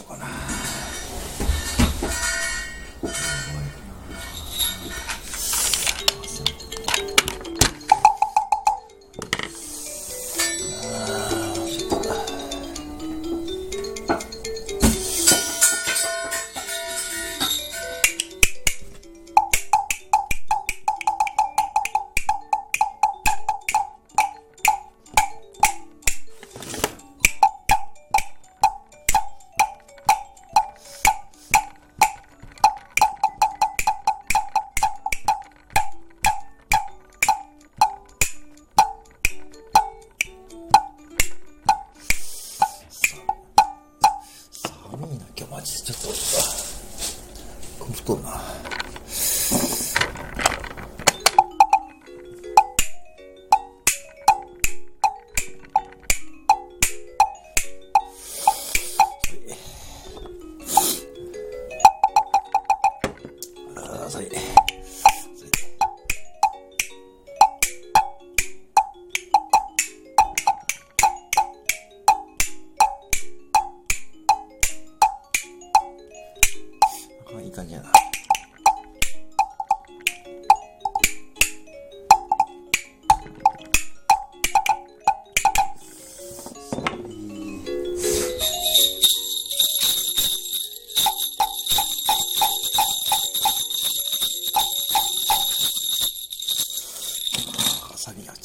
しようかな寒いな今日マジで。ちょっとこ太るな。あーそれあいい感じやな。サビが。